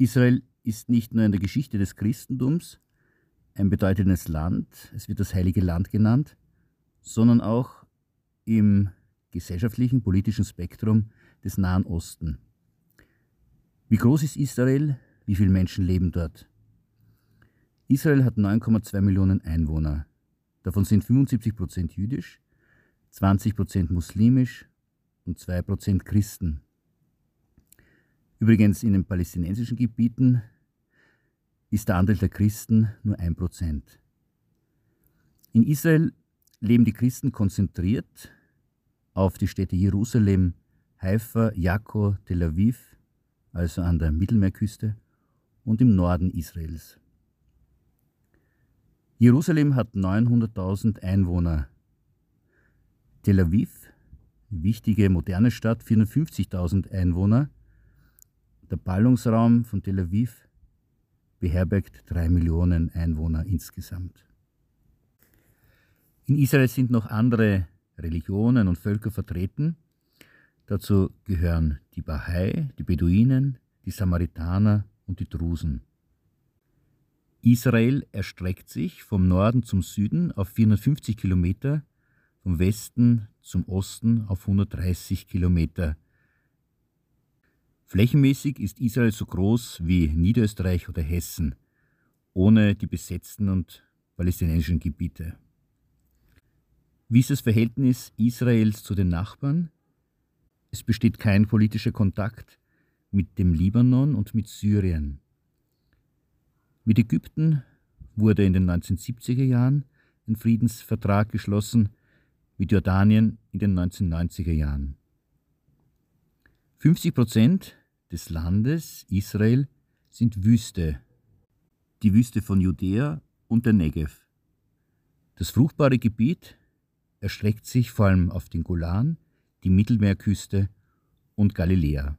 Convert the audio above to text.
Israel ist nicht nur in der Geschichte des Christentums ein bedeutendes Land, es wird das heilige Land genannt, sondern auch im gesellschaftlichen, politischen Spektrum des Nahen Osten. Wie groß ist Israel? Wie viele Menschen leben dort? Israel hat 9,2 Millionen Einwohner. Davon sind 75 Prozent jüdisch, 20 Prozent muslimisch und 2 Prozent Christen. Übrigens in den palästinensischen Gebieten ist der Anteil der Christen nur 1 Prozent. In Israel leben die Christen konzentriert auf die Städte Jerusalem, Haifa, Jakko, Tel Aviv, also an der Mittelmeerküste und im Norden Israels. Jerusalem hat 900.000 Einwohner. Tel Aviv, wichtige moderne Stadt, 450.000 Einwohner. Der Ballungsraum von Tel Aviv beherbergt drei Millionen Einwohner insgesamt. In Israel sind noch andere Religionen und Völker vertreten. Dazu gehören die Bahai, die Beduinen, die Samaritaner und die Drusen. Israel erstreckt sich vom Norden zum Süden auf 450 Kilometer, vom Westen zum Osten auf 130 Kilometer. Flächenmäßig ist Israel so groß wie Niederösterreich oder Hessen, ohne die besetzten und palästinensischen Gebiete. Wie ist das Verhältnis Israels zu den Nachbarn? Es besteht kein politischer Kontakt mit dem Libanon und mit Syrien. Mit Ägypten wurde in den 1970er Jahren ein Friedensvertrag geschlossen, mit Jordanien in den 1990er Jahren. 50 Prozent des Landes Israel sind Wüste, die Wüste von Judäa und der Negev. Das fruchtbare Gebiet erstreckt sich vor allem auf den Golan, die Mittelmeerküste und Galiläa.